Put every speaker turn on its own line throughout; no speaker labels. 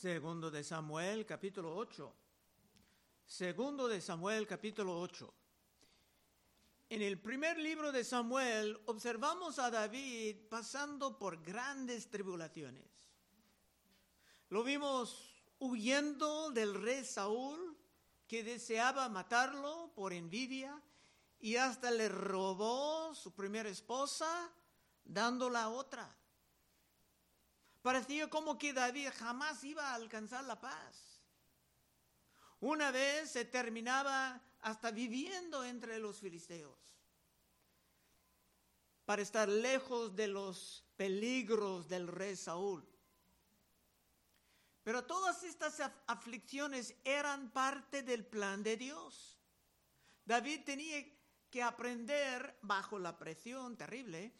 Segundo de Samuel, capítulo 8. Segundo de Samuel, capítulo 8. En el primer libro de Samuel observamos a David pasando por grandes tribulaciones. Lo vimos huyendo del rey Saúl, que deseaba matarlo por envidia, y hasta le robó su primera esposa, dándola a otra. Parecía como que David jamás iba a alcanzar la paz. Una vez se terminaba hasta viviendo entre los filisteos para estar lejos de los peligros del rey Saúl. Pero todas estas aflicciones eran parte del plan de Dios. David tenía que aprender bajo la presión terrible,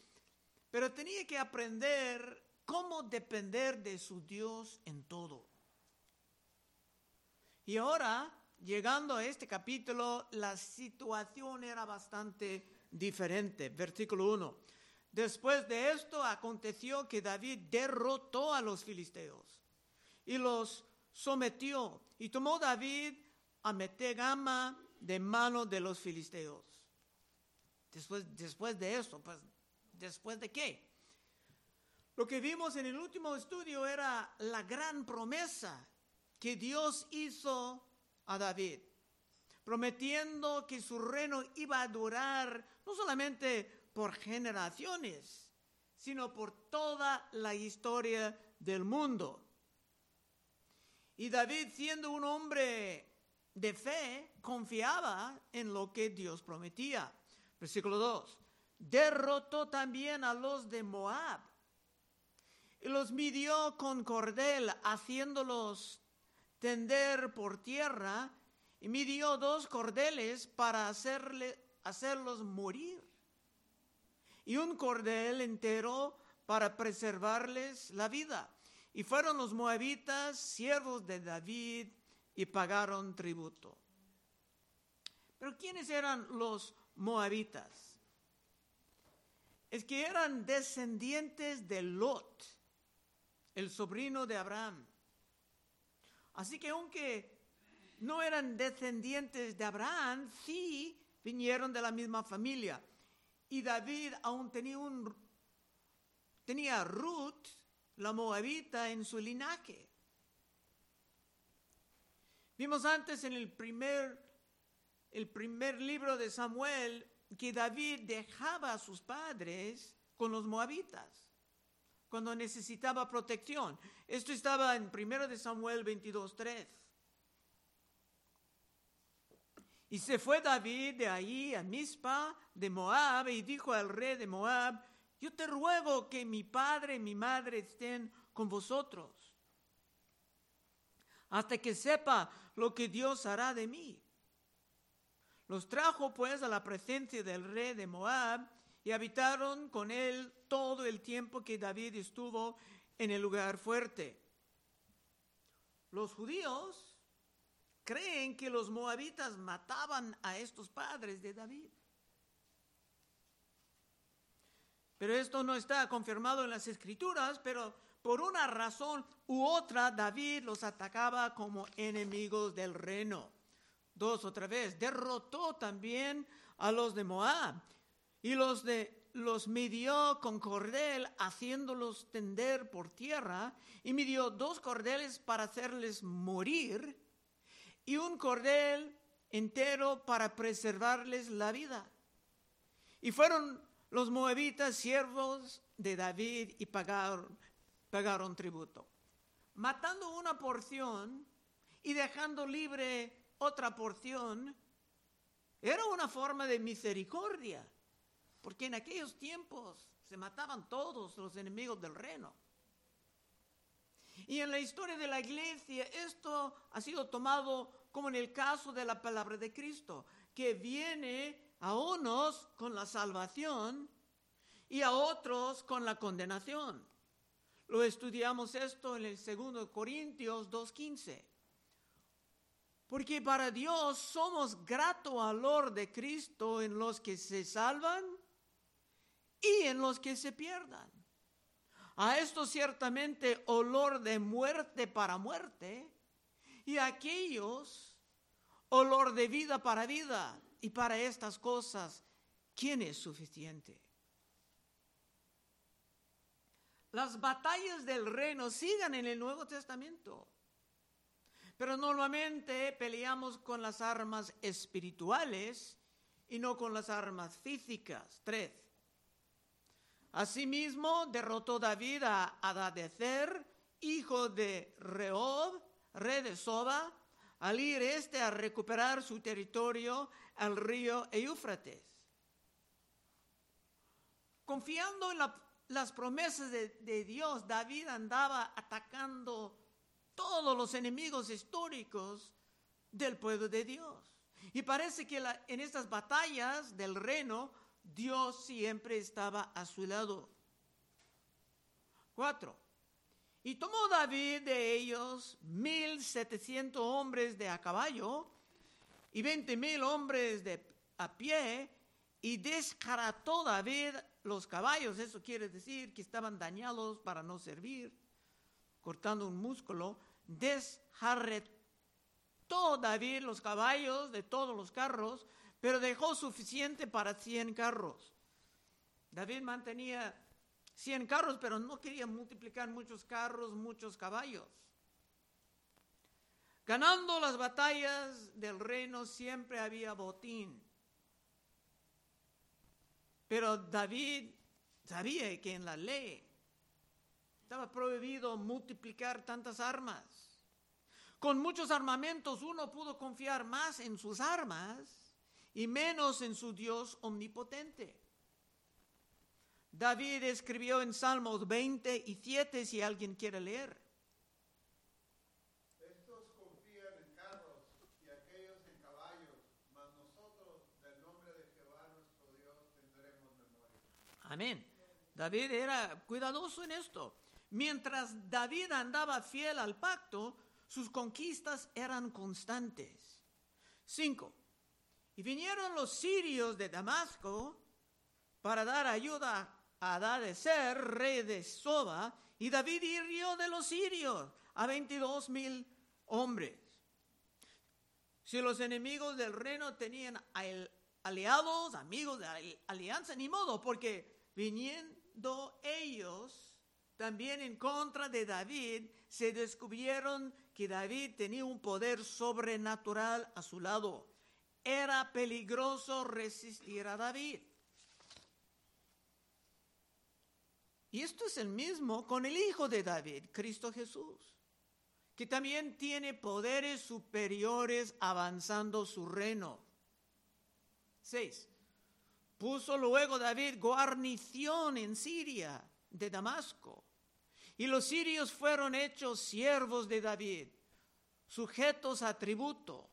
pero tenía que aprender cómo depender de su Dios en todo. Y ahora, llegando a este capítulo, la situación era bastante diferente. Versículo 1. Después de esto aconteció que David derrotó a los filisteos y los sometió. Y tomó David a Metegama de mano de los filisteos. Después, después de esto, pues, ¿después de qué? Lo que vimos en el último estudio era la gran promesa que Dios hizo a David, prometiendo que su reino iba a durar no solamente por generaciones, sino por toda la historia del mundo. Y David, siendo un hombre de fe, confiaba en lo que Dios prometía. Versículo 2. Derrotó también a los de Moab y los midió con cordel, haciéndolos tender por tierra, y midió dos cordeles para hacerle, hacerlos morir, y un cordel entero para preservarles la vida. Y fueron los moabitas siervos de David y pagaron tributo. Pero ¿quiénes eran los moabitas? Es que eran descendientes de Lot el sobrino de Abraham. Así que aunque no eran descendientes de Abraham, sí vinieron de la misma familia. Y David aún tenía un tenía Ruth, la moabita, en su linaje. Vimos antes en el primer, el primer libro de Samuel que David dejaba a sus padres con los moabitas cuando necesitaba protección. Esto estaba en 1 de Samuel 22.3. Y se fue David de ahí a Mizpa de Moab y dijo al rey de Moab, yo te ruego que mi padre y mi madre estén con vosotros, hasta que sepa lo que Dios hará de mí. Los trajo pues a la presencia del rey de Moab y habitaron con él todo el tiempo que David estuvo en el lugar fuerte. Los judíos creen que los moabitas mataban a estos padres de David. Pero esto no está confirmado en las escrituras, pero por una razón u otra David los atacaba como enemigos del reino. Dos otra vez, derrotó también a los de Moab y los de los midió con cordel, haciéndolos tender por tierra, y midió dos cordeles para hacerles morir, y un cordel entero para preservarles la vida. Y fueron los moabitas siervos de David y pagaron, pagaron tributo, matando una porción y dejando libre otra porción. Era una forma de misericordia porque en aquellos tiempos se mataban todos los enemigos del reino. Y en la historia de la iglesia esto ha sido tomado como en el caso de la palabra de Cristo, que viene a unos con la salvación y a otros con la condenación. Lo estudiamos esto en el 2 Corintios 2.15. Porque para Dios somos grato valor de Cristo en los que se salvan y en los que se pierdan. A esto ciertamente olor de muerte para muerte, y a aquellos olor de vida para vida. Y para estas cosas, ¿quién es suficiente? Las batallas del reino sigan en el Nuevo Testamento. Pero normalmente peleamos con las armas espirituales y no con las armas físicas. Tres. Asimismo, derrotó David a Adadecer, hijo de Rehob, rey de Soba, al ir este a recuperar su territorio al río Eufrates. Confiando en las promesas de Dios, David andaba atacando todos los enemigos históricos del pueblo de Dios. Y parece que en estas batallas del reino, Dios siempre estaba a su lado. Cuatro. Y tomó David de ellos mil setecientos hombres de a caballo y veinte mil hombres de a pie y descarató David los caballos. Eso quiere decir que estaban dañados para no servir, cortando un músculo desjarretó David los caballos de todos los carros, pero dejó suficiente para 100 carros. David mantenía 100 carros, pero no quería multiplicar muchos carros, muchos caballos. Ganando las batallas del reino siempre había botín. Pero David sabía que en la ley estaba prohibido multiplicar tantas armas. Con muchos armamentos uno pudo confiar más en sus armas y menos en su Dios omnipotente. David escribió en Salmos 20 y 7 si alguien quiere leer.
Estos confían en carros y aquellos en caballos, mas nosotros del nombre de Jehová nuestro Dios tendremos memoria.
Amén. David era cuidadoso en esto. Mientras David andaba fiel al pacto, sus conquistas eran constantes. Cinco. Y vinieron los sirios de Damasco para dar ayuda a ser rey de Soba, y David hirió de los sirios a 22 mil hombres. Si los enemigos del reino tenían aliados, amigos de alianza, ni modo, porque viniendo ellos también en contra de David, se descubrieron que David tenía un poder sobrenatural a su lado. Era peligroso resistir a David. Y esto es el mismo con el Hijo de David, Cristo Jesús, que también tiene poderes superiores avanzando su reino. 6. Puso luego David guarnición en Siria de Damasco y los sirios fueron hechos siervos de David, sujetos a tributo,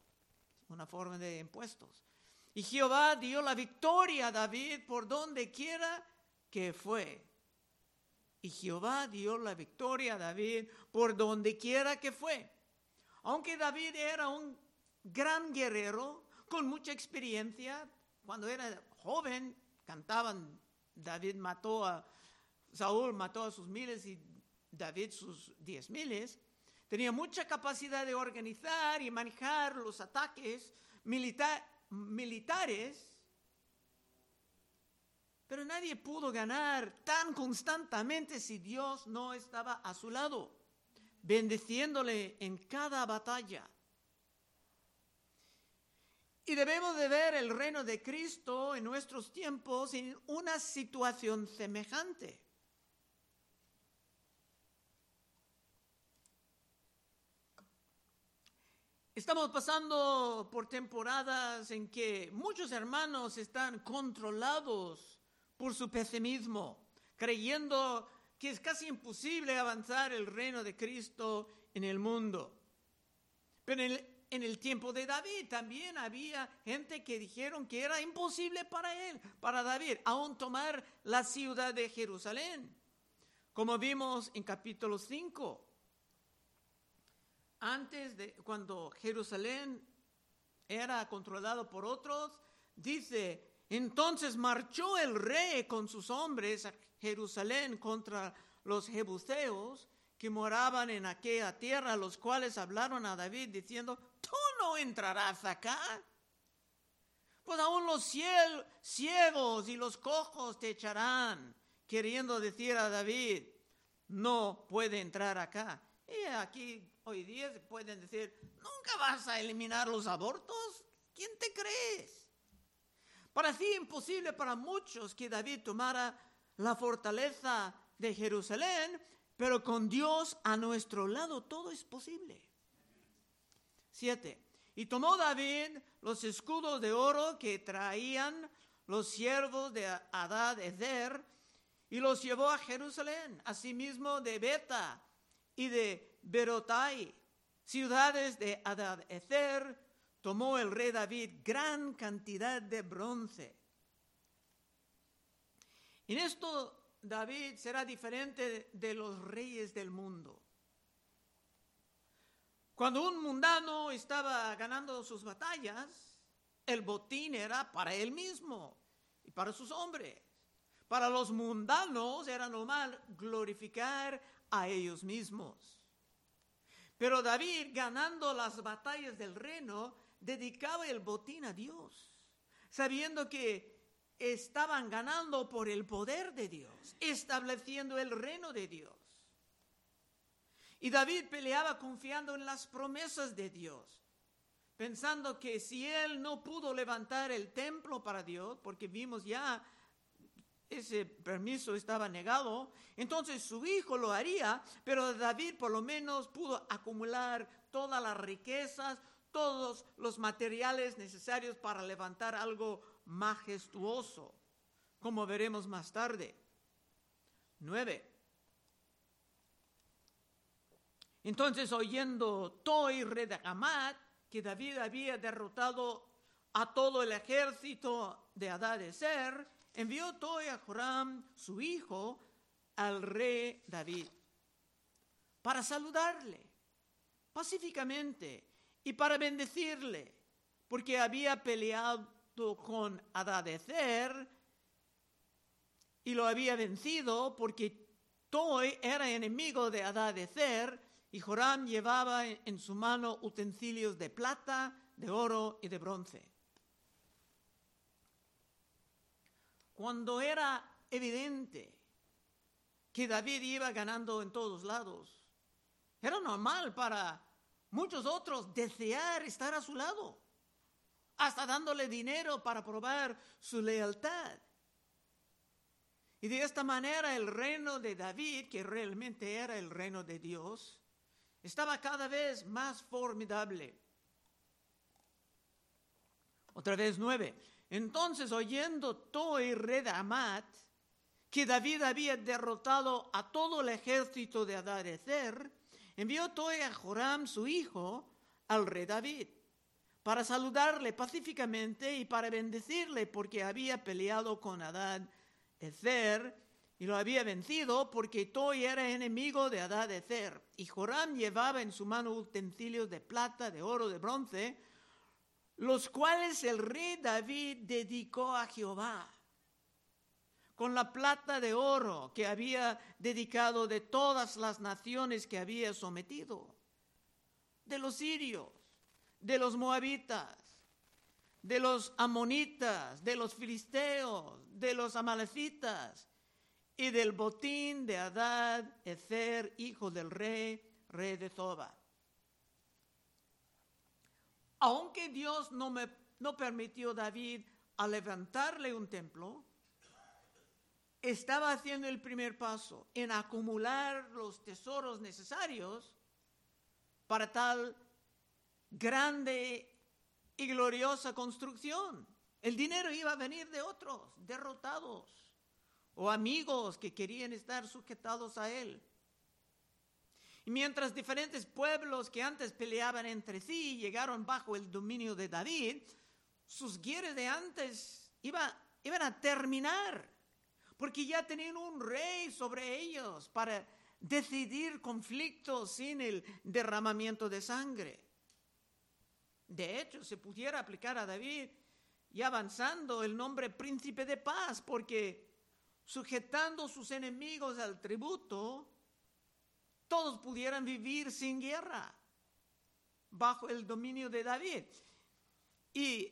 una forma de impuestos. Y Jehová dio la victoria a David por donde quiera que fue. Y Jehová dio la victoria a David por donde quiera que fue. Aunque David era un gran guerrero con mucha experiencia, cuando era joven cantaban, David mató a, Saúl mató a sus miles y David sus diez miles, tenía mucha capacidad de organizar y manejar los ataques militares, pero nadie pudo ganar tan constantemente si Dios no estaba a su lado, bendeciéndole en cada batalla. Y debemos de ver el reino de Cristo en nuestros tiempos en una situación semejante. Estamos pasando por temporadas en que muchos hermanos están controlados por su pesimismo, creyendo que es casi imposible avanzar el reino de Cristo en el mundo. Pero en el, tiempo de David también había gente que dijeron que era imposible para él, para David, aún tomar la ciudad de Jerusalén, como vimos en capítulo 5 antes de cuando Jerusalén era controlado por otros, dice, entonces marchó el rey con sus hombres a Jerusalén contra los jebuseos que moraban en aquella tierra, los cuales hablaron a David diciendo, tú no entrarás acá. Pues aún los ciegos y los cojos te echarán, queriendo decir a David, no puede entrar acá. Y aquí hoy día pueden decir, nunca vas a eliminar los abortos. ¿Quién te crees? Parecía imposible para muchos que David tomara la fortaleza de Jerusalén, pero con Dios a nuestro lado todo es posible. Siete. Y tomó David los escudos de oro que traían los siervos de Adad Ezer y los llevó a Jerusalén, asimismo de Beta y de Berotai, ciudades de Adad Ezer, tomó el rey David gran cantidad de bronce. En esto David será diferente de los reyes del mundo. Cuando un mundano estaba ganando sus batallas, el botín era para él mismo y para sus hombres. Para los mundanos era normal glorificar a ellos mismos. Pero David, ganando las batallas del reino, dedicaba el botín a Dios, sabiendo que estaban ganando por el poder de Dios, estableciendo el reino de Dios. Y David peleaba confiando en las promesas de Dios, pensando que si él no pudo levantar el templo para Dios, porque vimos ya ese permiso estaba negado, entonces su hijo lo haría, pero David por lo menos pudo acumular todas las riquezas, todos los materiales necesarios para levantar algo majestuoso, como veremos más tarde. Nueve. Entonces, oyendo Toi, rey que David había derrotado a todo el ejército de Adadezer, envió Toi a Joram, su hijo, al rey David, para saludarle pacíficamente y para bendecirle, porque había peleado con Adadezer y lo había vencido, porque Toi era enemigo de Adadezer y Joram llevaba en su mano utensilios de plata, de oro y de bronce. Cuando era evidente que David iba ganando en todos lados, era normal para muchos otros desear estar a su lado, hasta dándole dinero para probar su lealtad. Y de esta manera el reino de David, que realmente era el reino de Dios, estaba cada vez más formidable. Otra vez nueve. Entonces, oyendo Toi, rey de Amat, que David había derrotado a todo el ejército de Adadezer, envió Toi a Joram, su hijo, al rey David, para saludarle pacíficamente y para bendecirle porque había peleado con Adad Ezer y lo había vencido porque Toi era enemigo de Adad Ezer. Y Joram llevaba en su mano utensilios de plata, de oro, de bronce, los cuales el rey David dedicó a Jehová, con la plata de oro que había dedicado de todas las naciones que había sometido, de los sirios, de los moabitas, de los amonitas, de los filisteos, de los amalecitas, y del botín de Adad Ezer, hijo del rey, rey de. Aunque Dios no, me, no permitió a David a levantarle un templo, estaba haciendo el primer paso en acumular los tesoros necesarios para tal grande y gloriosa construcción. El dinero iba a venir de otros, derrotados o amigos que querían estar sujetados a él. Y mientras diferentes pueblos que antes peleaban entre sí llegaron bajo el dominio de David, sus guerras de antes iba, iban a terminar, porque ya tenían un rey sobre ellos para decidir conflictos sin el derramamiento de sangre. De hecho, se pudiera aplicar a David y avanzando el nombre príncipe de paz, porque sujetando sus enemigos al tributo, todos pudieran vivir sin guerra bajo el dominio de David. Y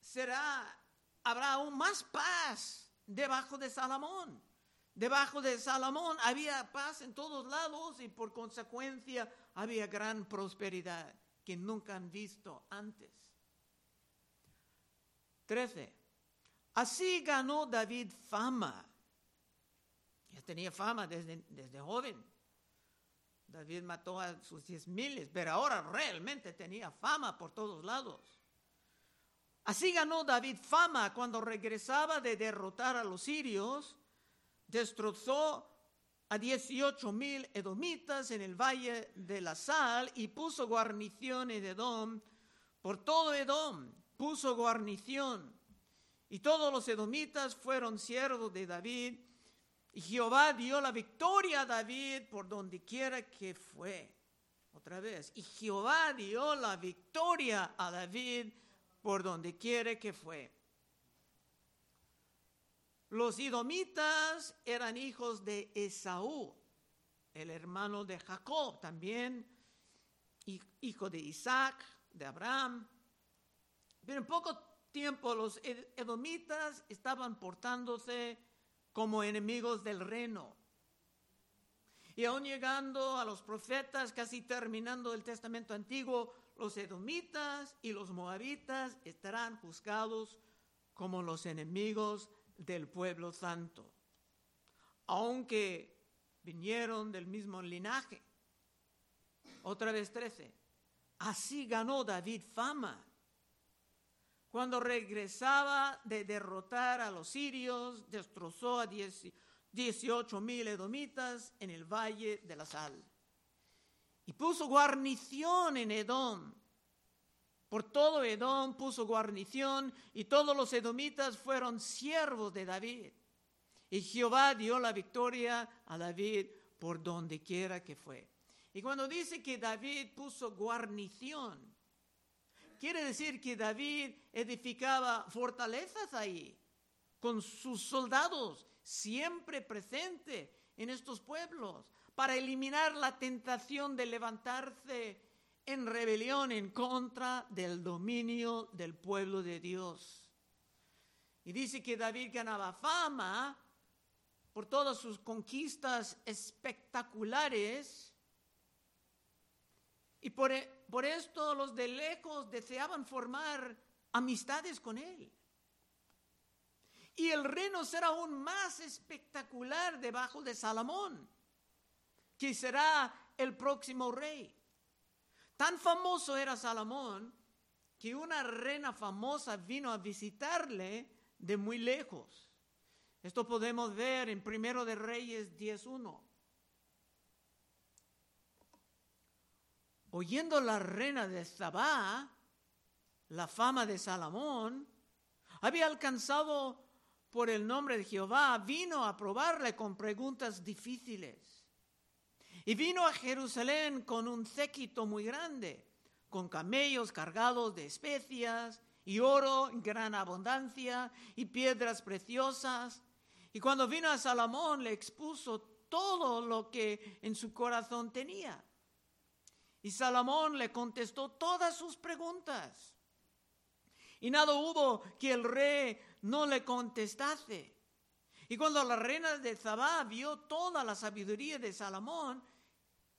será, habrá aún más paz debajo de Salomón. Debajo de Salomón había paz en todos lados y por consecuencia había gran prosperidad que nunca han visto antes. 13. Así ganó David fama. Ya tenía fama desde, desde joven. David mató a sus diez miles, pero ahora realmente tenía fama por todos lados. Así ganó David fama cuando regresaba de derrotar a los sirios, destrozó a 18 mil edomitas en el valle de la sal y puso guarnición en Edom. Por todo Edom puso guarnición. Y todos los edomitas fueron siervos de David y Jehová dio la victoria a David por donde quiera que fue. Otra vez. Y Jehová dio la victoria a David por donde quiera que fue. Los idomitas eran hijos de Esaú, el hermano de Jacob, también hijo de Isaac, de Abraham. Pero en poco tiempo los edomitas estaban portándose como enemigos del reino. Y aún llegando a los profetas, casi terminando el Testamento Antiguo, los edomitas y los moabitas estarán juzgados como los enemigos del pueblo santo, aunque vinieron del mismo linaje. Otra vez 13. Así ganó David fama cuando regresaba de derrotar a los sirios, destrozó a 18 mil edomitas en el valle de la sal. Y puso guarnición en Edom. Por todo Edom puso guarnición y todos los edomitas fueron siervos de David. Y Jehová dio la victoria a David por donde quiera que fue. Y cuando dice que David puso guarnición, quiere decir que David edificaba fortalezas ahí, con sus soldados siempre presentes en estos pueblos, para eliminar la tentación de levantarse en rebelión en contra del dominio del pueblo de Dios. Y dice que David ganaba fama por todas sus conquistas espectaculares y por, por esto los de lejos deseaban formar amistades con él. Y el reino será aún más espectacular debajo de Salomón, que será el próximo rey. Tan famoso era Salomón que una reina famosa vino a visitarle de muy lejos. Esto podemos ver en Primero de Reyes 10.1. oyendo la reina de Sabá la fama de Salomón, había alcanzado por el nombre de Jehová, vino a probarle con preguntas difíciles. Y vino a Jerusalén con un séquito muy grande, con camellos cargados de especias y oro en gran abundancia y piedras preciosas. Y cuando vino a Salomón le expuso todo lo que en su corazón tenía. Y Salomón le contestó todas sus preguntas. Y nada hubo que el rey no le contestase. Y cuando la reina de Zabá vio toda la sabiduría de Salomón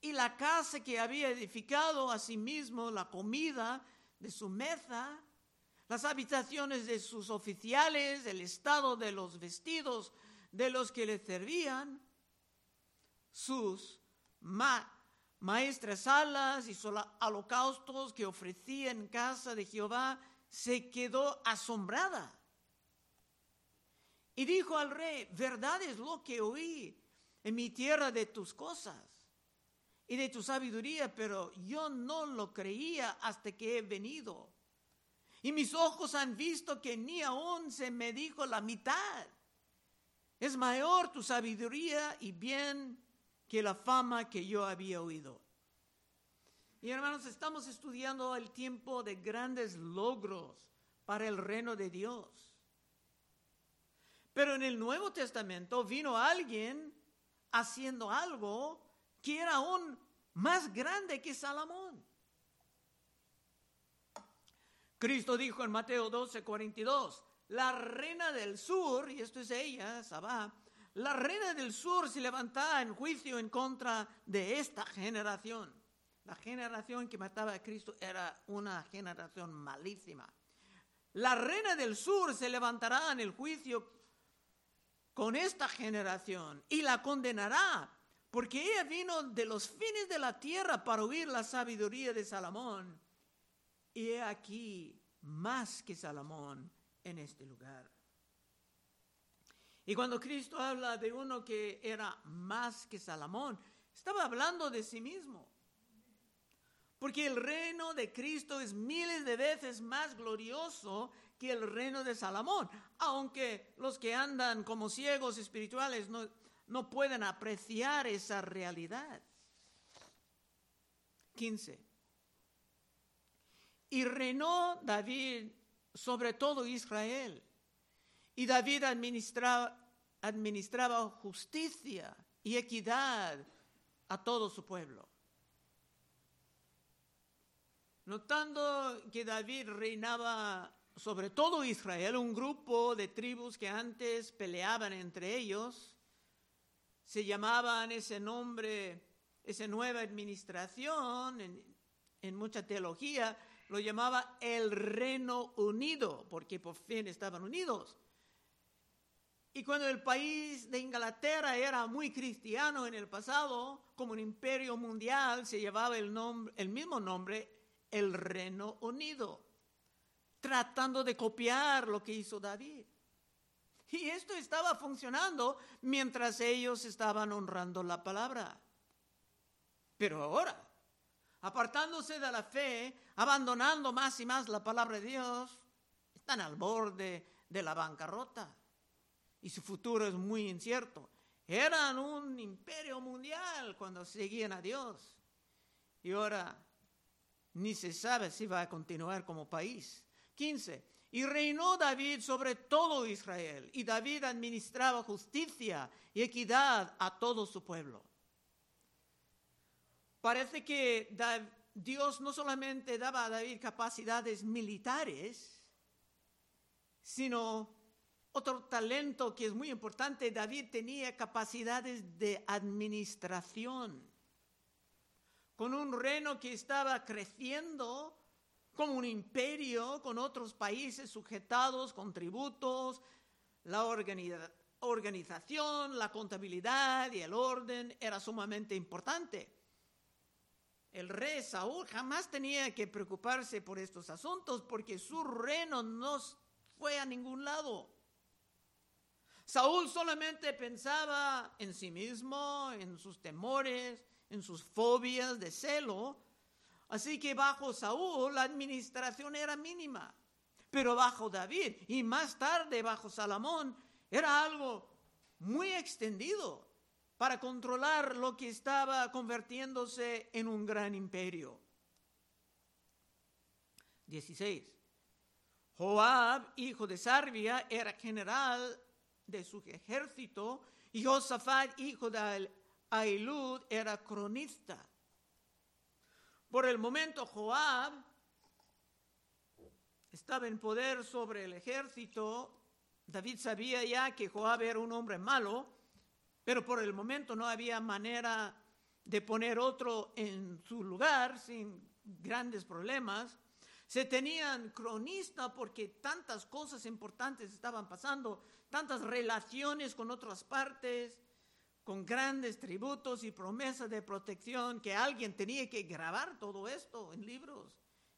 y la casa que había edificado a sí mismo, la comida de su mesa, las habitaciones de sus oficiales, el estado de los vestidos de los que le servían, sus ma maestras alas y holocaustos que ofrecía en casa de Jehová, se quedó asombrada. Y dijo al rey, verdad es lo que oí en mi tierra de tus cosas y de tu sabiduría, pero yo no lo creía hasta que he venido. Y mis ojos han visto que ni aún se me dijo la mitad. Es mayor tu sabiduría y bien que la fama que yo había oído. Y hermanos, estamos estudiando el tiempo de grandes logros para el reino de Dios. Pero en el Nuevo Testamento vino alguien haciendo algo que era aún más grande que Salomón. Cristo dijo en Mateo 12, 42, la reina del sur, y esto es ella, Sabá, la reina del sur se levantaba en juicio en contra de esta generación. La generación que mataba a Cristo era una generación malísima. La reina del sur se levantará en el juicio con esta generación y la condenará, porque ella vino de los fines de la tierra para oír la sabiduría de Salomón. Y he aquí más que Salomón en este lugar. Y cuando Cristo habla de uno que era más que Salomón, estaba hablando de sí mismo. Porque el reino de Cristo es miles de veces más glorioso que el reino de Salomón, aunque los que andan como ciegos espirituales no, no pueden apreciar esa realidad. 15. Y reinó David sobre todo Israel. Y David administraba, administraba justicia y equidad a todo su pueblo. Notando que David reinaba sobre todo Israel, un grupo de tribus que antes peleaban entre ellos, se llamaban ese nombre, esa nueva administración, en, en mucha teología, lo llamaba el Reino Unido, porque por fin estaban unidos. Y cuando el país de Inglaterra era muy cristiano en el pasado, como un imperio mundial, se llevaba el, nombre, el mismo nombre, el Reino Unido, tratando de copiar lo que hizo David. Y esto estaba funcionando mientras ellos estaban honrando la palabra. Pero ahora, apartándose de la fe, abandonando más y más la palabra de Dios, están al borde de la bancarrota y su futuro es muy incierto. Eran un imperio mundial cuando seguían a Dios y ahora ni se sabe si va a continuar como país. 15. Y reinó David sobre todo Israel, y David administraba justicia y equidad a todo su pueblo. Parece que Dios no solamente daba a David capacidades militares, sino otro talento que es muy importante, David tenía capacidades de administración. Con un reino que estaba creciendo como un imperio, con otros países sujetados con tributos, la organización, la contabilidad y el orden era sumamente importante. El rey Saúl jamás tenía que preocuparse por estos asuntos porque su reino no fue a ningún lado. Saúl solamente pensaba en sí mismo, en sus temores, en sus fobias de celo. Así que bajo Saúl la administración era mínima. Pero bajo David y más tarde bajo Salomón era algo muy extendido para controlar lo que estaba convirtiéndose en un gran imperio. 16. Joab, hijo de Sarbia, era general de su ejército y Josafat, hijo de Ailud, era cronista. Por el momento Joab estaba en poder sobre el ejército. David sabía ya que Joab era un hombre malo pero por el momento no había manera de poner otro en su lugar sin grandes problemas. Se tenían cronista porque tantas cosas importantes estaban pasando, tantas relaciones con otras partes, con grandes tributos y promesas de protección, que alguien tenía que grabar todo esto en libros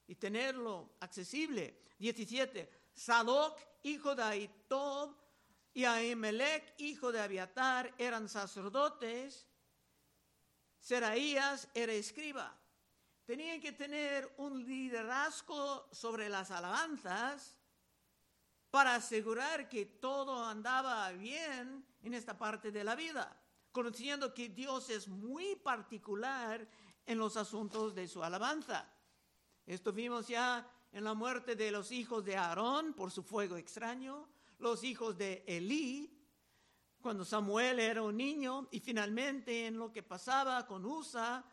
y tenerlo accesible. 17. Sadoc, hijo de Aitob, y Ahimelech, hijo de Abiatar, eran sacerdotes. Seraías era escriba. Tenían que tener un liderazgo sobre las alabanzas para asegurar que todo andaba bien en esta parte de la vida, conociendo que Dios es muy particular en los asuntos de su alabanza. Esto vimos ya en la muerte de los hijos de Aarón por su fuego extraño, los hijos de Elí, cuando Samuel era un niño, y finalmente en lo que pasaba con Usa,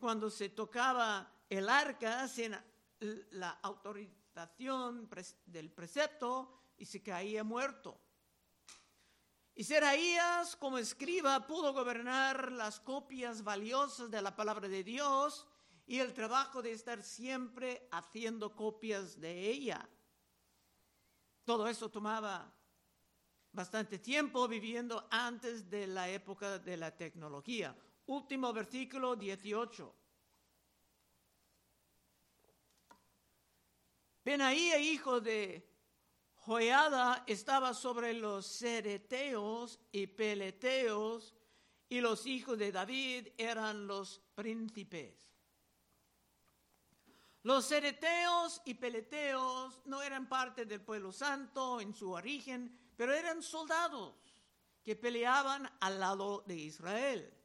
cuando se tocaba el arca sin la autorización del precepto y se caía muerto. Y Seraías, como escriba, pudo gobernar las copias valiosas de la palabra de Dios y el trabajo de estar siempre haciendo copias de ella. Todo eso tomaba bastante tiempo viviendo antes de la época de la tecnología. Último versículo 18. Benaía, hijo de Joiada, estaba sobre los cereteos y peleteos, y los hijos de David eran los príncipes. Los cereteos y peleteos no eran parte del pueblo santo en su origen, pero eran soldados que peleaban al lado de Israel.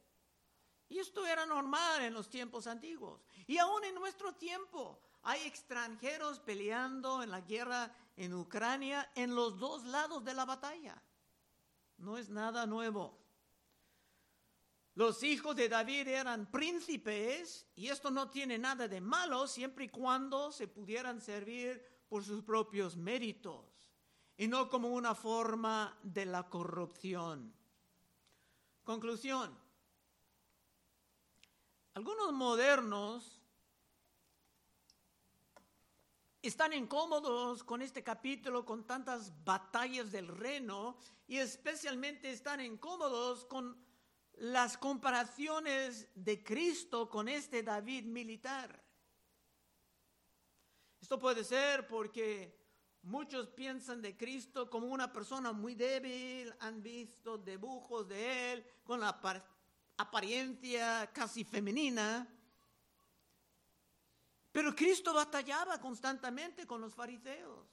Y esto era normal en los tiempos antiguos. Y aún en nuestro tiempo hay extranjeros peleando en la guerra en Ucrania en los dos lados de la batalla. No es nada nuevo. Los hijos de David eran príncipes y esto no tiene nada de malo siempre y cuando se pudieran servir por sus propios méritos y no como una forma de la corrupción. Conclusión. Algunos modernos están incómodos con este capítulo, con tantas batallas del reino, y especialmente están incómodos con las comparaciones de Cristo con este David militar. Esto puede ser porque muchos piensan de Cristo como una persona muy débil, han visto dibujos de él con la apariencia casi femenina, pero Cristo batallaba constantemente con los fariseos.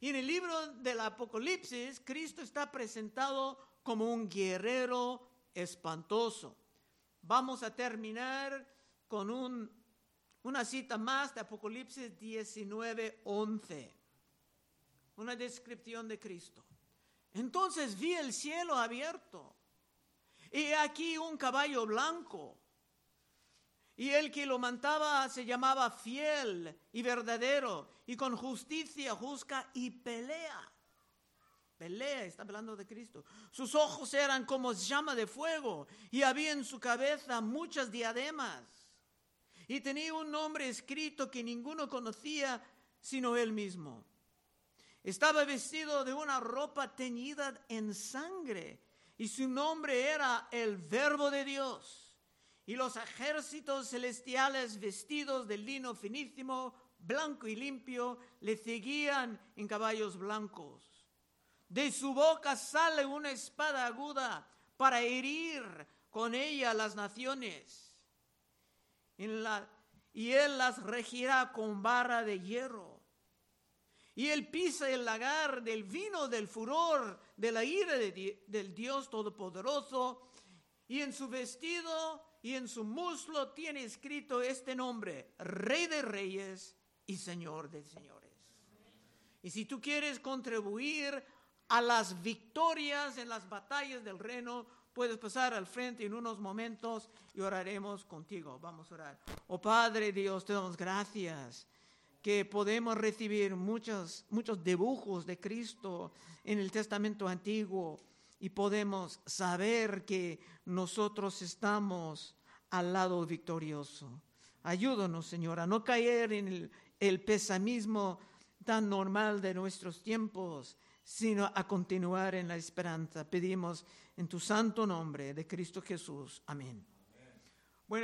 Y en el libro del Apocalipsis, Cristo está presentado como un guerrero espantoso. Vamos a terminar con una cita más de Apocalipsis 19, 11. Una descripción de Cristo. Entonces vi el cielo abierto y aquí un caballo blanco y el que lo mantaba se llamaba fiel y verdadero, y con justicia juzga y pelea. Pelea, está hablando de Cristo. Sus ojos eran como llama de fuego, y había en su cabeza muchas diademas. Y tenía un nombre escrito que ninguno conocía sino él mismo. Estaba vestido de una ropa teñida en sangre, y su nombre era el Verbo de Dios y los ejércitos celestiales vestidos de lino finísimo, blanco y limpio, le seguían en caballos blancos. De su boca sale una espada aguda para herir con ella las naciones. y él las regirá con barra de hierro. Y él pisa el lagar del vino del furor de la ira del Dios Todopoderoso. Y en su vestido y en su muslo tiene escrito este nombre, Rey de Reyes y Señor de Señores. Y si tú quieres contribuir a las victorias en las batallas del reino, puedes pasar al frente en unos momentos y oraremos contigo. Vamos a orar. Oh Padre Dios, te damos gracias que podemos recibir muchos, muchos dibujos de Cristo en el Testamento Antiguo y podemos saber que nosotros estamos al lado victorioso. Ayúdanos, Señor, a no caer en el, el pesamismo tan normal de nuestros tiempos, sino a continuar en la esperanza. Pedimos en tu santo nombre de Cristo Jesús. Amén.